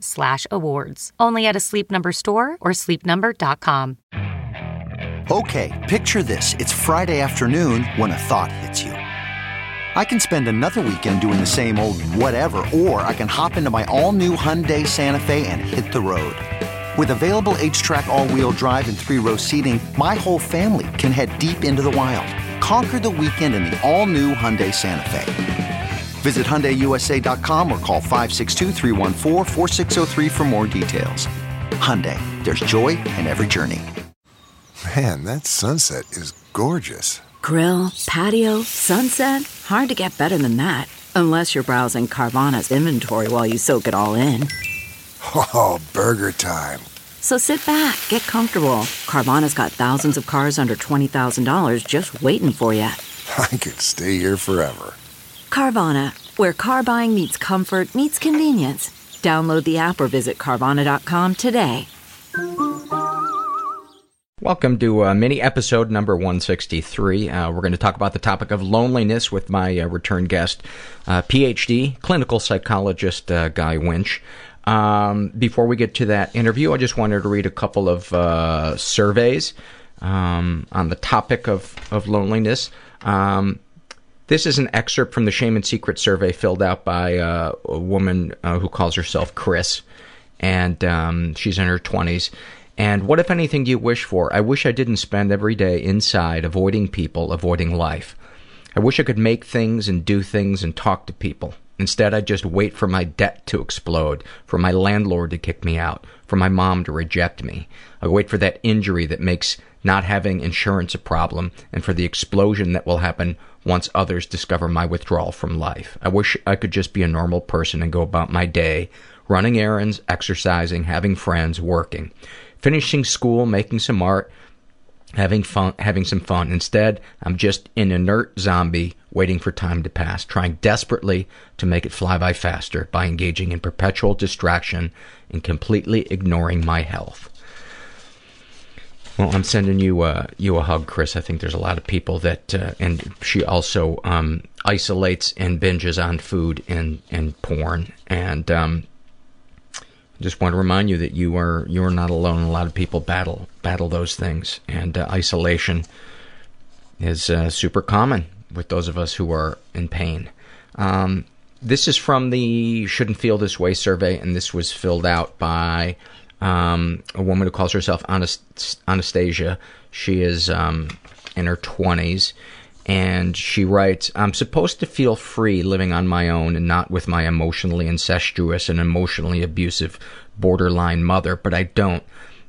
slash awards. Only at a Sleep Number store or sleepnumber.com. Okay, picture this. It's Friday afternoon when a thought hits you. I can spend another weekend doing the same old whatever, or I can hop into my all-new Hyundai Santa Fe and hit the road. With available H-Track all-wheel drive and three-row seating, my whole family can head deep into the wild. Conquer the weekend in the all-new Hyundai Santa Fe. Visit HyundaiUSA.com or call 562 for more details. Hyundai, there's joy in every journey. Man, that sunset is gorgeous. Grill, patio, sunset. Hard to get better than that. Unless you're browsing Carvana's inventory while you soak it all in. Oh, burger time. So sit back, get comfortable. Carvana's got thousands of cars under $20,000 just waiting for you. I could stay here forever. Carvana, where car buying meets comfort, meets convenience. Download the app or visit Carvana.com today. Welcome to uh, mini episode number 163. Uh, we're going to talk about the topic of loneliness with my uh, return guest, uh, PhD, clinical psychologist uh, Guy Winch. Um, before we get to that interview, I just wanted to read a couple of uh, surveys um, on the topic of, of loneliness. Um, this is an excerpt from the Shame and Secret survey filled out by uh, a woman uh, who calls herself Chris, and um, she's in her 20s. And what, if anything, do you wish for? I wish I didn't spend every day inside avoiding people, avoiding life. I wish I could make things and do things and talk to people. Instead, I just wait for my debt to explode, for my landlord to kick me out, for my mom to reject me. I wait for that injury that makes not having insurance a problem, and for the explosion that will happen once others discover my withdrawal from life. I wish I could just be a normal person and go about my day, running errands, exercising, having friends, working, finishing school, making some art, having fun, having some fun. Instead, I'm just an inert zombie waiting for time to pass, trying desperately to make it fly by faster by engaging in perpetual distraction and completely ignoring my health. Well, I'm sending you uh, you a hug, Chris. I think there's a lot of people that, uh, and she also um, isolates and binges on food and and porn. And um, just want to remind you that you are you are not alone. A lot of people battle battle those things, and uh, isolation is uh, super common with those of us who are in pain. Um, this is from the Shouldn't Feel This Way survey, and this was filled out by um, a woman who calls herself Anastasia. She is um, in her 20s. And she writes, I'm supposed to feel free living on my own and not with my emotionally incestuous and emotionally abusive borderline mother, but I don't.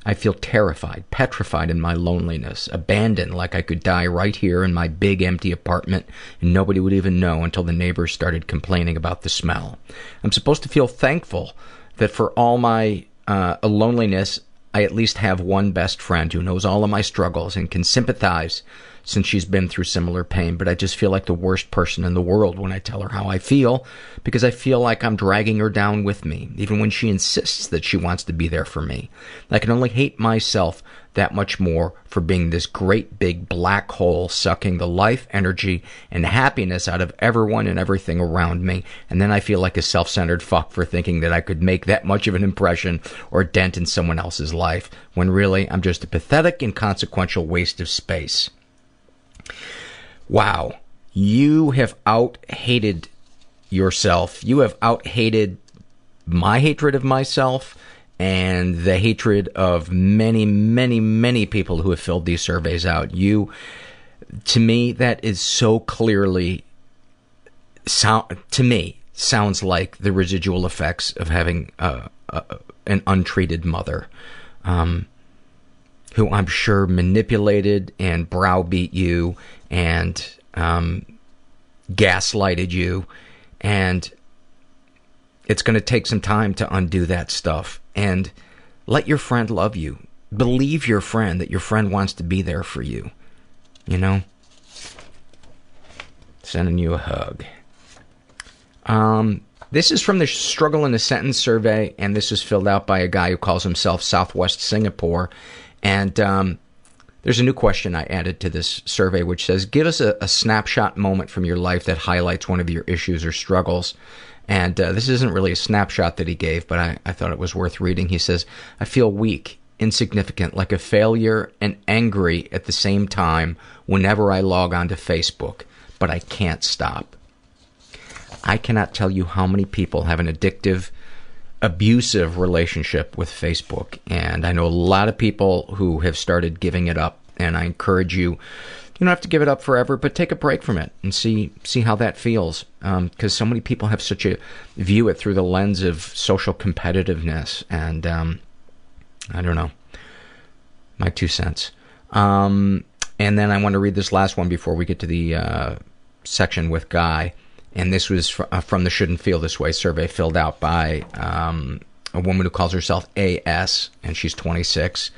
I feel terrified, petrified in my loneliness, abandoned like I could die right here in my big empty apartment and nobody would even know until the neighbors started complaining about the smell. I'm supposed to feel thankful that for all my uh, a loneliness, I at least have one best friend who knows all of my struggles and can sympathize since she's been through similar pain, but I just feel like the worst person in the world when I tell her how I feel because I feel like I'm dragging her down with me, even when she insists that she wants to be there for me. I can only hate myself that much more for being this great big black hole sucking the life, energy, and happiness out of everyone and everything around me. And then I feel like a self-centered fuck for thinking that I could make that much of an impression or dent in someone else's life, when really I'm just a pathetic, inconsequential waste of space. Wow. You have out hated yourself. You have out hated my hatred of myself and the hatred of many, many, many people who have filled these surveys out. You, to me, that is so clearly, sound, to me, sounds like the residual effects of having uh, uh, an untreated mother. Um, who I'm sure manipulated and browbeat you and um, gaslighted you, and it's going to take some time to undo that stuff. And let your friend love you. Believe your friend that your friend wants to be there for you. You know? Sending you a hug. Um, this is from the Struggle in a Sentence survey, and this is filled out by a guy who calls himself Southwest Singapore. And um, there's a new question I added to this survey which says Give us a, a, snapshot moment from your life that highlights one of your issues or struggles. And uh, this isn't really a snapshot that he gave, but I, I thought it was worth reading. He says, I feel weak, insignificant, like a failure, and angry at the same time whenever I log onto Facebook, but I can't stop. I cannot tell you how many people have an addictive, abusive relationship with Facebook. And I know a lot of people who have started giving it up. And I encourage you, you don't have to give it up forever, but take a break from it and see see how that feels. Because um, so many people have such a view it through the lens of social competitiveness, and um, I don't know. My two cents. Um, and then I want to read this last one before we get to the uh, section with Guy and this was fr- uh, from the Shouldn't Feel This Way survey filled out by um, a woman who calls herself AS, and she's 26.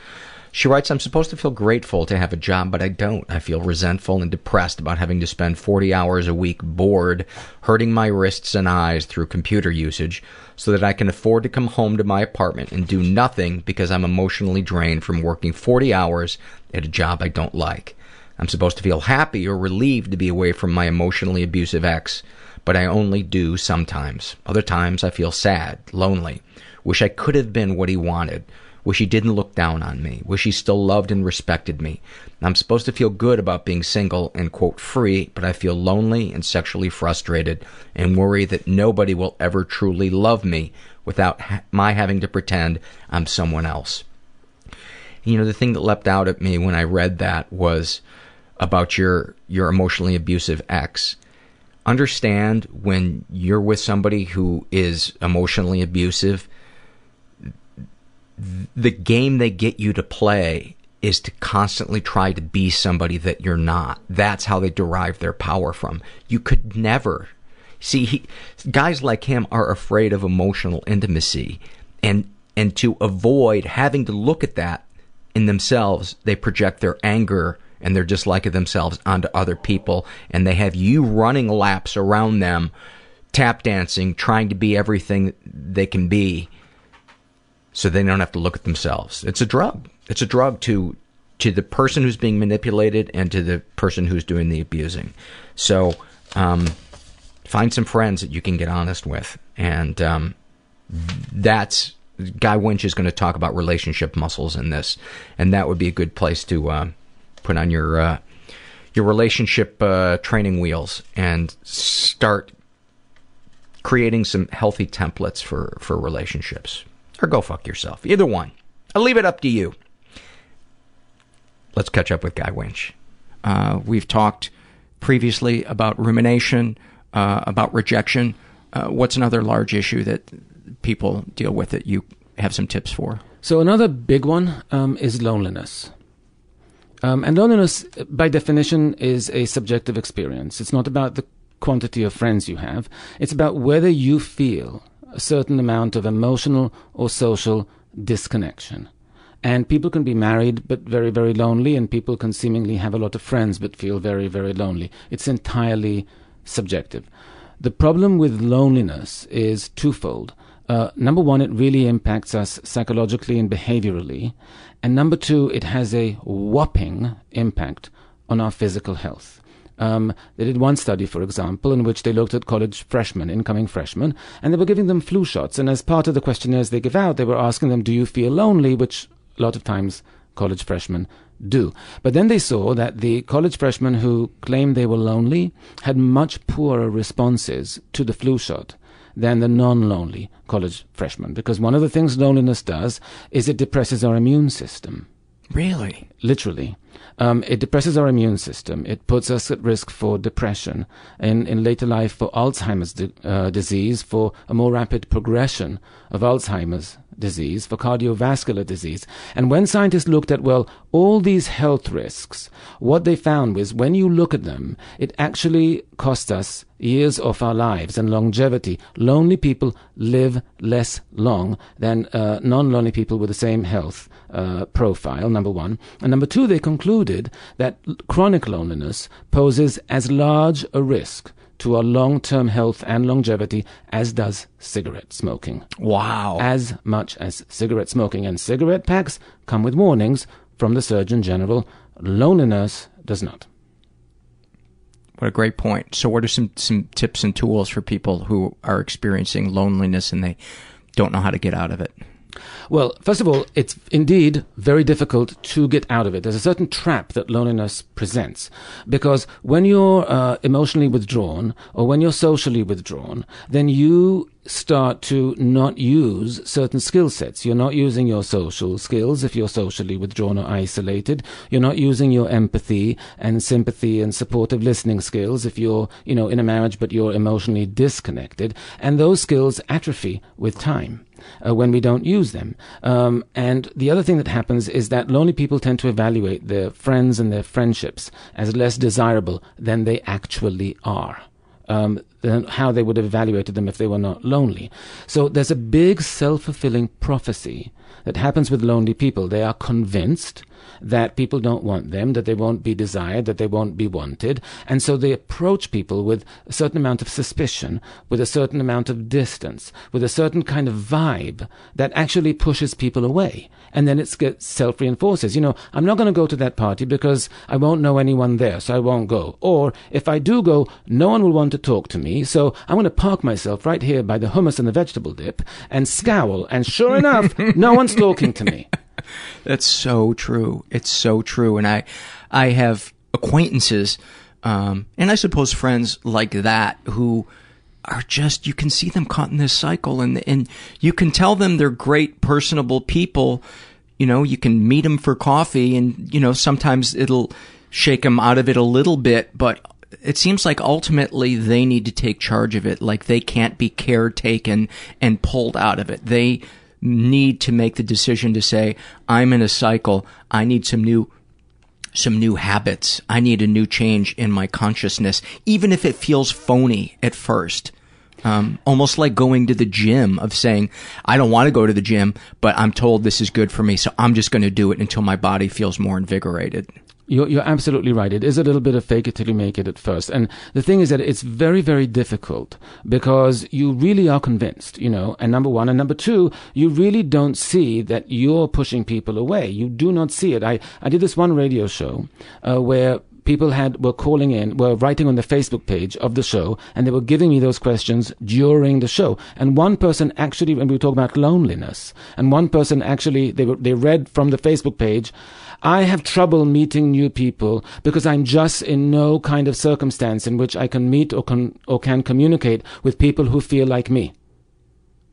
She writes, I'm supposed to feel grateful to have a job, but I don't. I feel resentful and depressed about having to spend 40 hours a week bored, hurting my wrists and eyes through computer usage, so that I can afford to come home to my apartment and do nothing because I'm emotionally drained from working 40 hours at a job I don't like. I'm supposed to feel happy or relieved to be away from my emotionally abusive ex, but I only do sometimes. Other times I feel sad, lonely, wish I could have been what he wanted, wish he didn't look down on me, wish he still loved and respected me. I'm supposed to feel good about being single and quote free, but I feel lonely and sexually frustrated and worry that nobody will ever truly love me without ha- my having to pretend I'm someone else. You know, the thing that leapt out at me when I read that was about your your emotionally abusive ex understand when you're with somebody who is emotionally abusive, the game they get you to play is to constantly try to be somebody that you're not. That's how they derive their power from. You could never see he, guys like him are afraid of emotional intimacy and and to avoid having to look at that in themselves, they project their anger and their dislike of themselves onto other people, and they have you running laps around them, tap dancing, trying to be everything they can be, so they don't have to look at themselves. It's a drug. It's a drug to to the person who's being manipulated and to the person who's doing the abusing. So, um, find some friends that you can get honest with, and um, that's Guy Winch is going to talk about relationship muscles in this, and that would be a good place to uh, put on your uh, your relationship uh, training wheels and start creating some healthy templates for for relationships, or go fuck yourself. Either one. I'll leave it up to you. Let's catch up with Guy Winch. Uh, we've talked previously about rumination, uh, about rejection. Uh, what's another large issue that people deal with that you have some tips for? So another big one um, is loneliness. Um, and loneliness, by definition, is a subjective experience. It's not about the quantity of friends you have. It's about whether you feel a certain amount of emotional or social disconnection. And people can be married but very, very lonely, and people can seemingly have a lot of friends but feel very, very lonely. It's entirely subjective. The problem with loneliness is twofold. Uh, number one, it really impacts us psychologically and behaviorally. And number two, it has a whopping impact on our physical health. Um, they did one study, for example, in which they looked at college freshmen, incoming freshmen, and they were giving them flu shots. And as part of the questionnaires they give out, they were asking them, Do you feel lonely? Which a lot of times college freshmen do. But then they saw that the college freshmen who claimed they were lonely had much poorer responses to the flu shot than the non-lonely college freshman because one of the things loneliness does is it depresses our immune system. Really? Literally. Um, it depresses our immune system. It puts us at risk for depression, and in later life for Alzheimer's di- uh, disease, for a more rapid progression of Alzheimer's disease, for cardiovascular disease. And when scientists looked at, well, all these health risks, what they found was when you look at them, it actually cost us years of our lives and longevity. Lonely people live less long than uh, non-lonely people with the same health uh, profile, number one. And number two, they concluded that chronic loneliness poses as large a risk to our long-term health and longevity as does cigarette smoking. Wow. As much as cigarette smoking. And cigarette packs come with warnings from the Surgeon General. Loneliness does not. What a great point. So, what are some, some tips and tools for people who are experiencing loneliness and they don't know how to get out of it? Well, first of all, it's indeed very difficult to get out of it. There's a certain trap that loneliness presents because when you're uh, emotionally withdrawn or when you're socially withdrawn, then you start to not use certain skill sets. You're not using your social skills if you're socially withdrawn or isolated. You're not using your empathy and sympathy and supportive listening skills if you're, you know, in a marriage but you're emotionally disconnected. And those skills atrophy with time. Uh, when we don't use them. Um, and the other thing that happens is that lonely people tend to evaluate their friends and their friendships as less desirable than they actually are um, than how they would have evaluated them if they were not lonely. So there's a big self fulfilling prophecy that happens with lonely people. They are convinced that people don't want them, that they won't be desired, that they won't be wanted. And so they approach people with a certain amount of suspicion, with a certain amount of distance, with a certain kind of vibe that actually pushes people away. And then it self reinforces. You know, I'm not going to go to that party because I won't know anyone there, so I won't go. Or if I do go, no one will want to talk to me, so I'm going to park myself right here by the hummus and the vegetable dip and scowl. And sure enough, no one's talking to me. That's so true. It's so true. And I, I have acquaintances, um, and I suppose friends like that who are just, you can see them caught in this cycle and, and you can tell them they're great, personable people. You know, you can meet them for coffee and, you know, sometimes it'll shake them out of it a little bit, but it seems like ultimately they need to take charge of it. Like they can't be caretaken and pulled out of it. They need to make the decision to say, I'm in a cycle. I need some new some new habits. I need a new change in my consciousness, even if it feels phony at first. Um, almost like going to the gym of saying, I don't want to go to the gym, but I'm told this is good for me, so I'm just going to do it until my body feels more invigorated. You're, you're absolutely right. It is a little bit of fake it till you make it at first. And the thing is that it's very, very difficult because you really are convinced, you know, and number one. And number two, you really don't see that you're pushing people away. You do not see it. I, I did this one radio show uh, where people had were calling in, were writing on the Facebook page of the show, and they were giving me those questions during the show. And one person actually, when we talk about loneliness, and one person actually they were, they read from the Facebook page. I have trouble meeting new people because I'm just in no kind of circumstance in which I can meet or can, or can communicate with people who feel like me.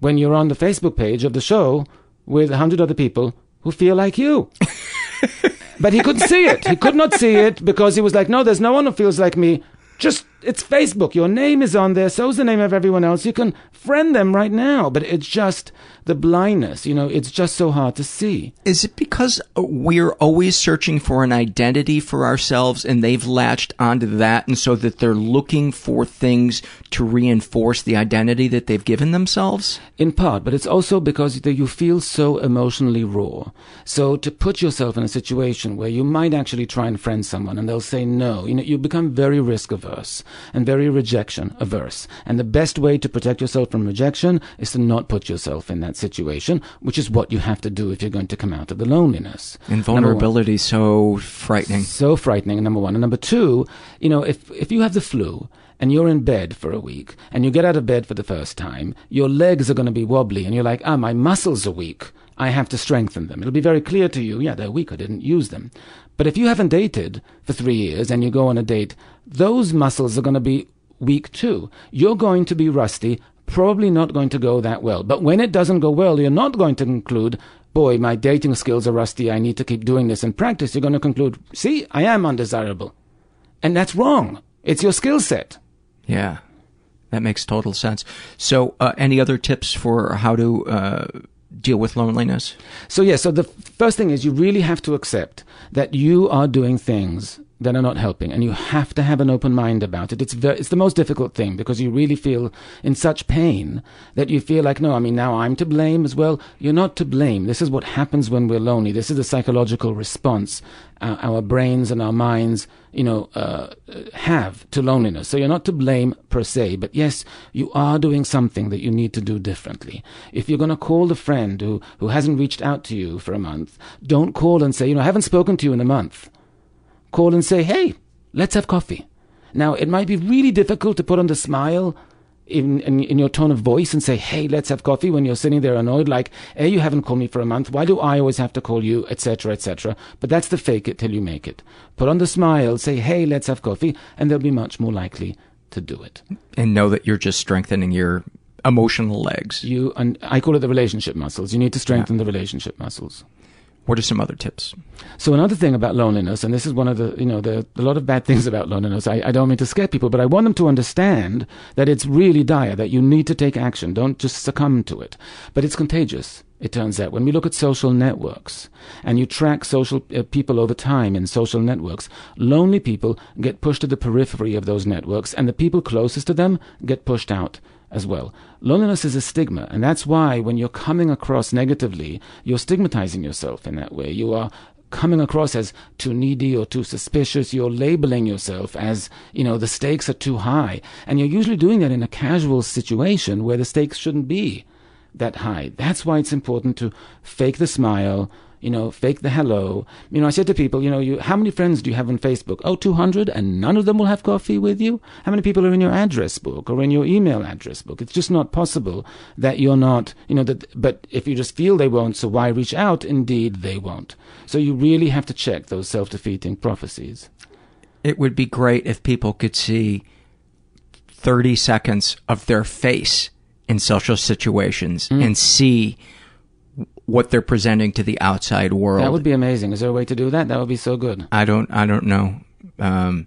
When you're on the Facebook page of the show with a hundred other people who feel like you. but he couldn't see it. He could not see it because he was like, no, there's no one who feels like me. Just, it's Facebook. Your name is on there. So's the name of everyone else. You can friend them right now. But it's just the blindness. You know, it's just so hard to see. Is it because we're always searching for an identity for ourselves and they've latched onto that and so that they're looking for things to reinforce the identity that they've given themselves? In part, but it's also because you feel so emotionally raw. So to put yourself in a situation where you might actually try and friend someone and they'll say no, you know, you become very risk averse and very rejection averse. And the best way to protect yourself from rejection is to not put yourself in that situation, which is what you have to do if you're going to come out of the loneliness. And vulnerability is so frightening. So frightening, number one. And number two, you know, if, if you have the flu and you're in bed for a week and you get out of bed for the first time, your legs are going to be wobbly and you're like, ah, my muscles are weak. I have to strengthen them. It'll be very clear to you, yeah, they're weak. I didn't use them. But if you haven't dated for three years and you go on a date, those muscles are going to be weak too. You're going to be rusty probably not going to go that well. But when it doesn't go well, you're not going to conclude, boy, my dating skills are rusty. I need to keep doing this and practice. You're going to conclude, see, I am undesirable. And that's wrong. It's your skill set. Yeah, that makes total sense. So, uh, any other tips for how to uh, deal with loneliness? So, yeah, so the first thing is you really have to accept that you are doing things that are not helping, and you have to have an open mind about it. It's very, it's the most difficult thing because you really feel in such pain that you feel like, no, I mean, now I'm to blame as well. You're not to blame. This is what happens when we're lonely. This is a psychological response uh, our brains and our minds, you know, uh, have to loneliness. So you're not to blame per se, but yes, you are doing something that you need to do differently. If you're going to call a friend who, who hasn't reached out to you for a month, don't call and say, you know, I haven't spoken to you in a month call and say, hey, let's have coffee. Now, it might be really difficult to put on the smile in, in, in, your tone of voice and say, hey, let's have coffee when you're sitting there annoyed, like, hey, you haven't called me for a month. Why do I always have to call you, etc., etc.? But that's the fake it till you make it. Put on the smile, say, hey, let's have coffee, and they'll be much more likely to do it. And know that you're just strengthening your emotional legs. You, and I call it the relationship muscles. You need to strengthen yeah. the relationship muscles. What are some other tips? So another thing about loneliness, and this is one of the, you know, the, a lot of bad things about loneliness. I, I don't mean to scare people, but I want them to understand that it's really dire, that you need to take action. Don't just succumb to it. But it's contagious. It turns out when we look at social networks and you track social uh, people over time in social networks, lonely people get pushed to the periphery of those networks, and the people closest to them get pushed out as well. Loneliness is a stigma, and that's why when you're coming across negatively, you're stigmatizing yourself in that way. You are coming across as too needy or too suspicious. You're labeling yourself as, you know, the stakes are too high. And you're usually doing that in a casual situation where the stakes shouldn't be that high. That's why it's important to fake the smile, you know, fake the hello. You know, I said to people, you know, you, how many friends do you have on Facebook? Oh, 200, and none of them will have coffee with you? How many people are in your address book or in your email address book? It's just not possible that you're not, you know, that, but if you just feel they won't, so why reach out? Indeed, they won't. So you really have to check those self-defeating prophecies. It would be great if people could see 30 seconds of their face in social situations mm. and see what they're presenting to the outside world. That would be amazing. Is there a way to do that? That would be so good. I don't. I don't know. Um,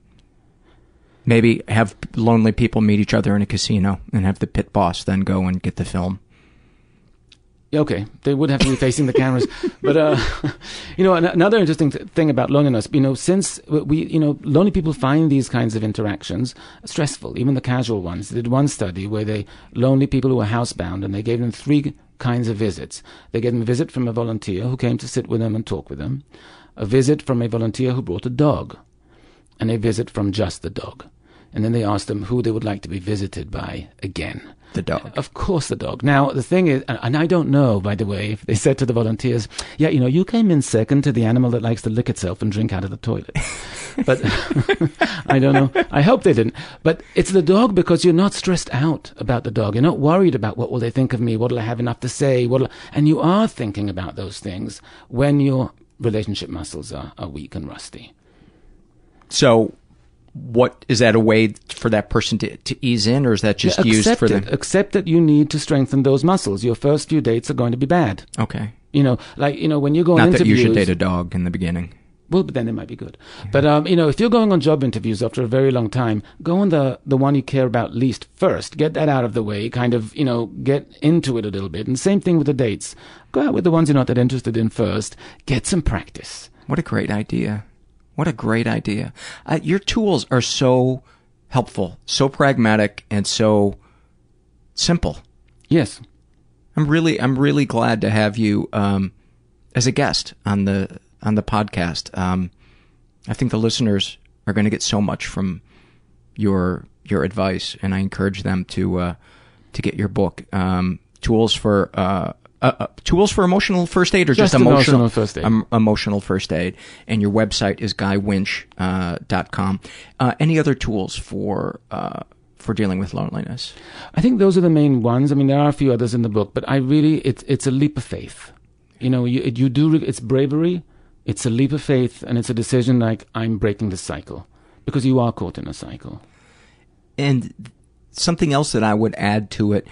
maybe have lonely people meet each other in a casino and have the pit boss then go and get the film. Okay, they would have to be facing the cameras, but uh, you know, another interesting th- thing about loneliness, you know, since we, you know, lonely people find these kinds of interactions stressful, even the casual ones. They did one study where they lonely people who were housebound, and they gave them three kinds of visits. They get a visit from a volunteer who came to sit with them and talk with them, a visit from a volunteer who brought a dog, and a visit from just the dog. And then they asked them who they would like to be visited by again. The dog. Of course, the dog. Now, the thing is, and I don't know, by the way, if they said to the volunteers, yeah, you know, you came in second to the animal that likes to lick itself and drink out of the toilet. but I don't know. I hope they didn't. But it's the dog because you're not stressed out about the dog. You're not worried about what will they think of me? What'll I have enough to say? What'll, and you are thinking about those things when your relationship muscles are, are weak and rusty. So what is that a way for that person to, to ease in or is that just yeah, used for them accept that you need to strengthen those muscles. Your first few dates are going to be bad. Okay. You know like you know when you go not on that you should date a dog in the beginning. Well but then it might be good. Yeah. but um, you know if you're going on job interviews after a very long time go on the the one you care about least first. Get that out of the way kind of you know get into it a little bit. And same thing with the dates. Go out with the ones you're not that interested in first. Get some practice. What a great idea what a great idea. Uh, your tools are so helpful, so pragmatic, and so simple. Yes. I'm really, I'm really glad to have you um, as a guest on the on the podcast. Um, I think the listeners are going to get so much from your your advice, and I encourage them to uh, to get your book, um, Tools for uh, uh, uh, tools for emotional first aid or just, just emotional, emotional, first aid? Um, emotional first aid. And your website is guywinch.com. Uh, uh, any other tools for, uh, for dealing with loneliness? I think those are the main ones. I mean, there are a few others in the book, but I really, it's, it's a leap of faith. You know, you, you do, it's bravery, it's a leap of faith, and it's a decision like, I'm breaking the cycle. Because you are caught in a cycle. And something else that I would add to it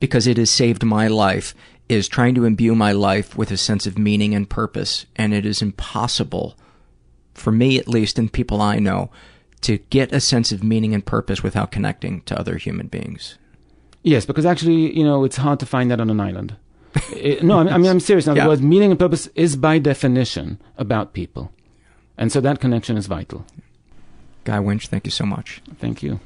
because it has saved my life is trying to imbue my life with a sense of meaning and purpose. And it is impossible, for me at least, and people I know, to get a sense of meaning and purpose without connecting to other human beings. Yes, because actually, you know, it's hard to find that on an island. It- no, I mean, I'm serious. In other Yeah. words, meaning and purpose is by definition about people. And so that connection is vital. Guy Winch, thank you so much. Thank you.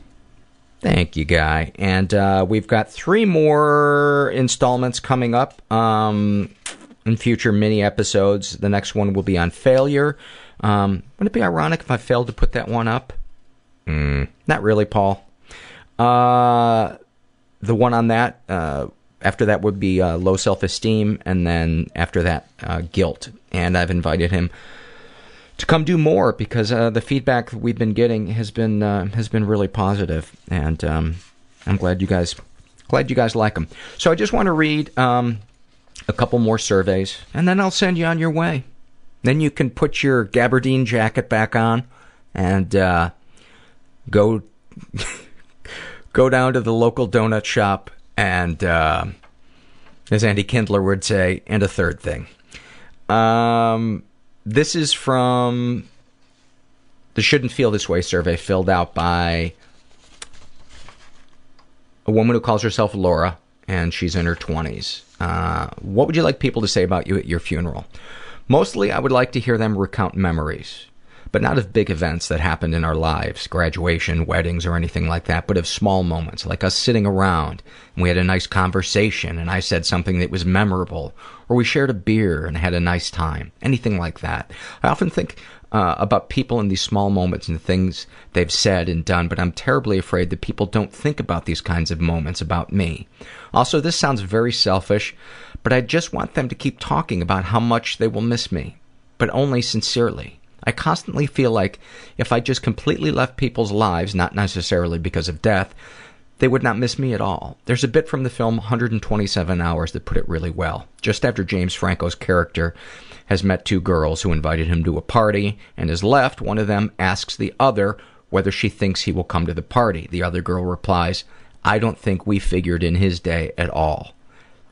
Thank you, Guy. And uh, we've got three more installments coming up um, in future mini episodes. The next one will be on failure. Um, wouldn't it be ironic if I failed to put that one up? Mm, not really, Paul. Uh, the one on that, uh, after that would be uh, low self esteem, and then after that, uh, guilt. And I've invited him to come do more because uh, the feedback we've been getting has been uh, has been really positive, and um, I'm glad you guys glad you guys like them. So I just want to read um, a couple more surveys, and then I'll send you on your way. Then you can put your gabardine jacket back on and uh, go go down to the local donut shop and, uh, as Andy Kindler would say, and a third thing. Um, this is from the Shouldn't Feel This Way survey filled out by a woman who calls herself Laura, and she's in her 20s. Uh, what would you like people to say about you at your funeral? Mostly, I would like to hear them recount memories, but not of big events that happened in our lives, graduation, weddings, or anything like that, but of small moments, like us sitting around and we had a nice conversation and I said something that was memorable, or we shared a beer and had a nice time, anything like that. I often think uh, about people in these small moments and the things they've said and done, but I'm terribly afraid that people don't think about these kinds of moments about me. Also, this sounds very selfish, but I just want them to keep talking about how much they will miss me, but only sincerely. I constantly feel like if I just completely left people's lives, not necessarily because of death, they would not miss me at all. There's a bit from the film 127 Hours that put it really well. Just after James Franco's character has met two girls who invited him to a party and has left, one of them asks the other whether she thinks he will come to the party. The other girl replies, I don't think we figured in his day at all.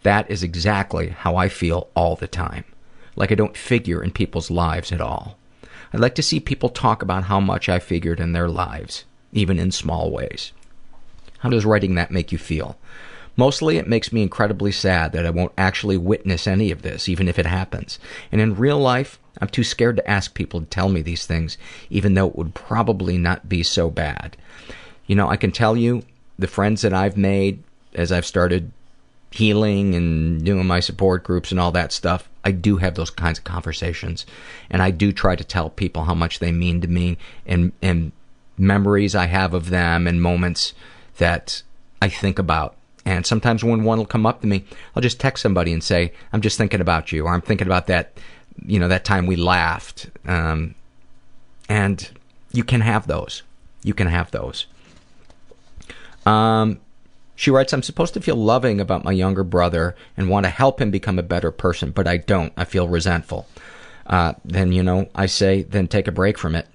That is exactly how I feel all the time. Like I don't figure in people's lives at all. I'd like to see people talk about how much I figured in their lives, even in small ways. How does writing that make you feel? Mostly it makes me incredibly sad that I won't actually witness any of this, even if it happens. And in real life, I'm too scared to ask people to tell me these things, even though it would probably not be so bad. You know, I can tell you the friends that I've made as I've started healing and doing my support groups and all that stuff, I do have those kinds of conversations. And I do try to tell people how much they mean to me and, and memories I have of them and moments that I think about. And sometimes when one will come up to me, I'll just text somebody and say, I'm just thinking about you, or I'm thinking about that, you know, that time we laughed. Um, and you can have those. You can have those. Um, she writes, I'm supposed to feel loving about my younger brother and want to help him become a better person, but I don't. I feel resentful. Uh, then, you know, I say, then take a break from it.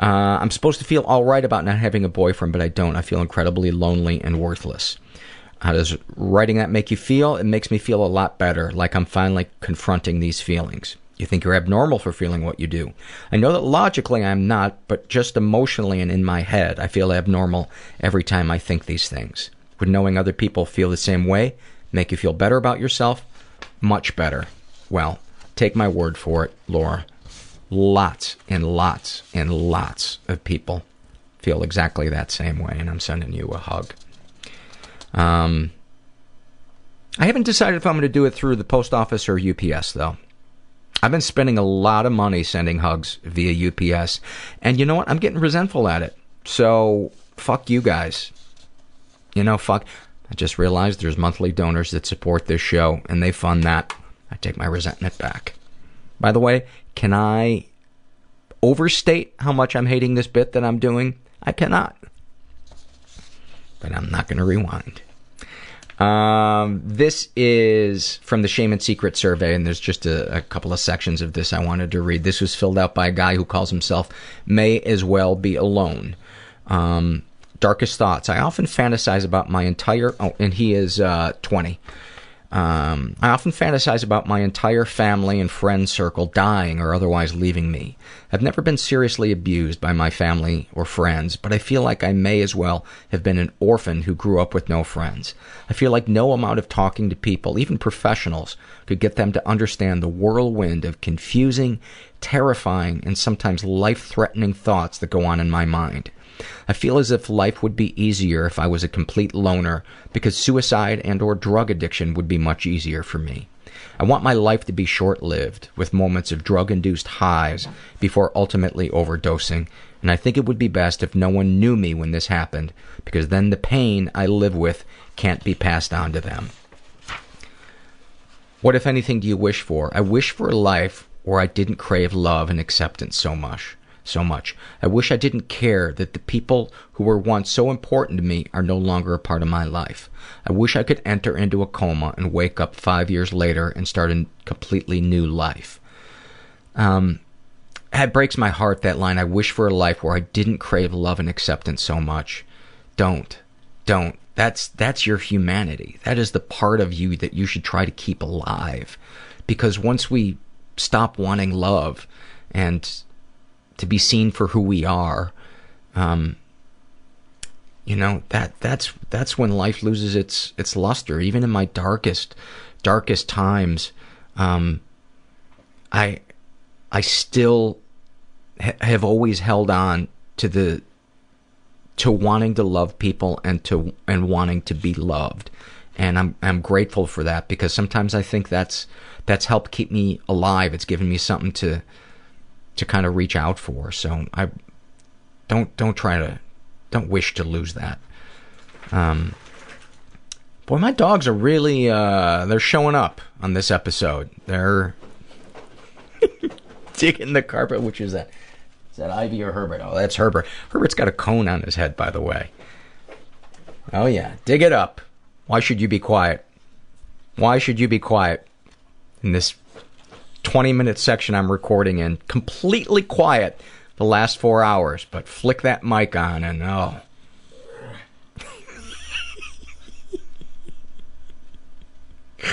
Uh, I'm supposed to feel all right about not having a boyfriend, but I don't. I feel incredibly lonely and worthless. How does writing that make you feel? It makes me feel a lot better, like I'm finally confronting these feelings. You think you're abnormal for feeling what you do. I know that logically I'm not, but just emotionally and in my head, I feel abnormal every time I think these things. Would knowing other people feel the same way make you feel better about yourself? Much better. Well, take my word for it, Laura. Lots and lots and lots of people feel exactly that same way, and I'm sending you a hug. Um, I haven't decided if I'm going to do it through the post office or UPS, though. I've been spending a lot of money sending hugs via UPS, and you know what? I'm getting resentful at it. So, fuck you guys. You know, fuck. I just realized there's monthly donors that support this show, and they fund that. I take my resentment back. By the way, can I overstate how much I'm hating this bit that I'm doing? I cannot. But I'm not going to rewind. Um, this is from the Shame and Secret survey, and there's just a, a, couple of sections of this I wanted to read. This was filled out by a guy who calls himself May As Well Be Alone. Um, darkest thoughts. I often fantasize about my entire. Oh, and he is uh, 20. Um, I often fantasize about my entire family and friend circle dying or otherwise leaving me. I've never been seriously abused by my family or friends, but I feel like I may as well have been an orphan who grew up with no friends. I feel like no amount of talking to people, even professionals, could get them to understand the whirlwind of confusing, terrifying, and sometimes life threatening thoughts that go on in my mind. I feel as if life would be easier if I was a complete loner because suicide and or drug addiction would be much easier for me. I want my life to be short-lived with moments of drug-induced highs before ultimately overdosing, and I think it would be best if no one knew me when this happened because then the pain I live with can't be passed on to them. What if anything do you wish for? I wish for a life where I didn't crave love and acceptance so much so much. I wish I didn't care that the people who were once so important to me are no longer a part of my life. I wish I could enter into a coma and wake up five years later and start a completely new life. Um, it breaks my heart that line. I wish for a life where I didn't crave love and acceptance so much. Don't, don't. That's that's your humanity. That is the part of you that you should try to keep alive, because once we stop wanting love and to be seen for who we are, um, you know that that's that's when life loses its its luster. Even in my darkest darkest times, um, I I still ha- have always held on to the to wanting to love people and to and wanting to be loved and I'm I'm grateful for that because sometimes I think that's that's helped keep me alive. It's given me something to to kind of reach out for. So I don't don't try to don't wish to lose that. Um, boy, my dogs are really uh, they're showing up on this episode. They're digging the carpet. Which is that? Is that Ivy or Herbert? Oh, that's Herbert. Herbert's got a cone on his head, by the way. Oh yeah, dig it up. Why should you be quiet? Why should you be quiet in this 20 minute section I'm recording in, completely quiet the last four hours, but flick that mic on and oh.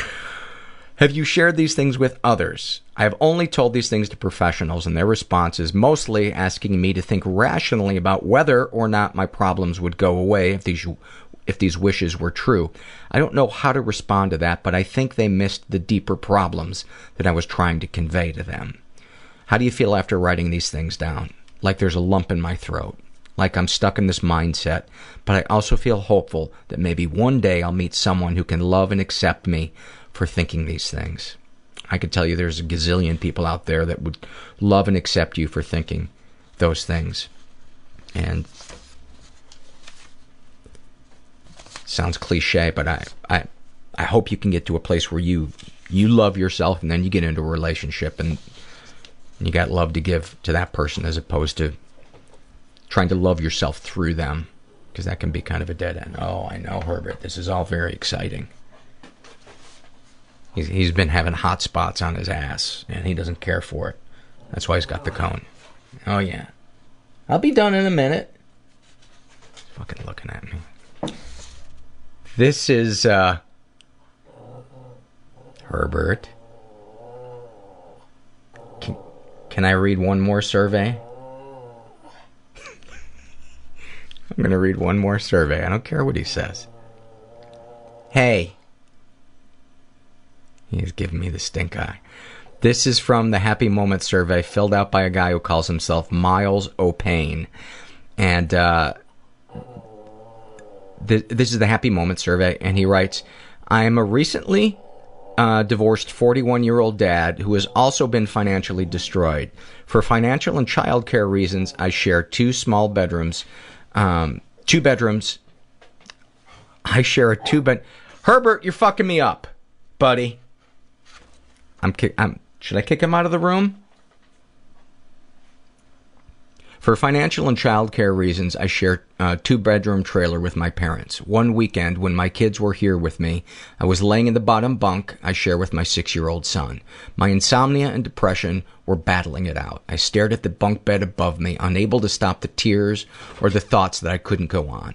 Have you shared these things with others? I have only told these things to professionals, and their response is mostly asking me to think rationally about whether or not my problems would go away if these if these wishes were true. I don't know how to respond to that, but I think they missed the deeper problems that I was trying to convey to them. How do you feel after writing these things down? Like there's a lump in my throat. Like I'm stuck in this mindset, but I also feel hopeful that maybe one day I'll meet someone who can love and accept me for thinking these things. I could tell you there's a gazillion people out there that would love and accept you for thinking those things. And sounds cliche, but I, I, I hope you can get to a place where you, you love yourself and then you get into a relationship and you got love to give to that person as opposed to trying to love yourself through them because that can be kind of a dead end. Oh, I know, Herbert. This is all very exciting. He's, he's been having hot spots on his ass and he doesn't care for it. That's why he's got the cone. Oh, yeah. I'll be done in a minute. He's fucking looking at me. This is uh, Herbert. Can, I read one more survey? I'm going to read one more survey. I don't care what he says. Hey. He's giving me the stink eye. This is from the Happy Moment survey filled out by a guy who calls himself Miles O'Pain. And uh, th- this is the Happy Moment survey, and he writes, I am a recently uh, divorced 41 year old dad who has also been financially destroyed. For financial and childcare reasons, I share two small bedrooms. Um, two bedrooms. I share a two bed. Herbert, you're fucking me up, buddy. I'm, ki- I'm. Should I kick him out of the room? For financial and childcare reasons, I share uh, a two bedroom trailer with my parents. One weekend, when my kids were here with me, I was laying in the bottom bunk I share with my six year old son. My insomnia and depression were battling it out. I stared at the bunk bed above me, unable to stop the tears or the thoughts that I couldn't go on.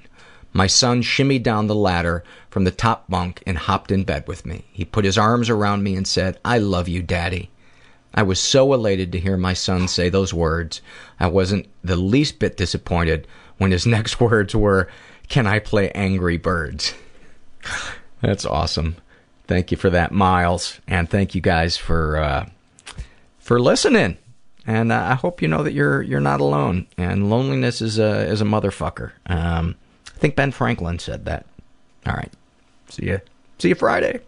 My son shimmied down the ladder from the top bunk and hopped in bed with me. He put his arms around me and said, I love you, Daddy. I was so elated to hear my son say those words. I wasn't the least bit disappointed when his next words were, Can I play Angry Birds? That's awesome. Thank you for that, Miles, and thank you guys for uh, for listening. And uh, I hope you know that you're you're not alone. And loneliness is a is a motherfucker. Um, I think Ben Franklin said that. All right. See you. See you Friday.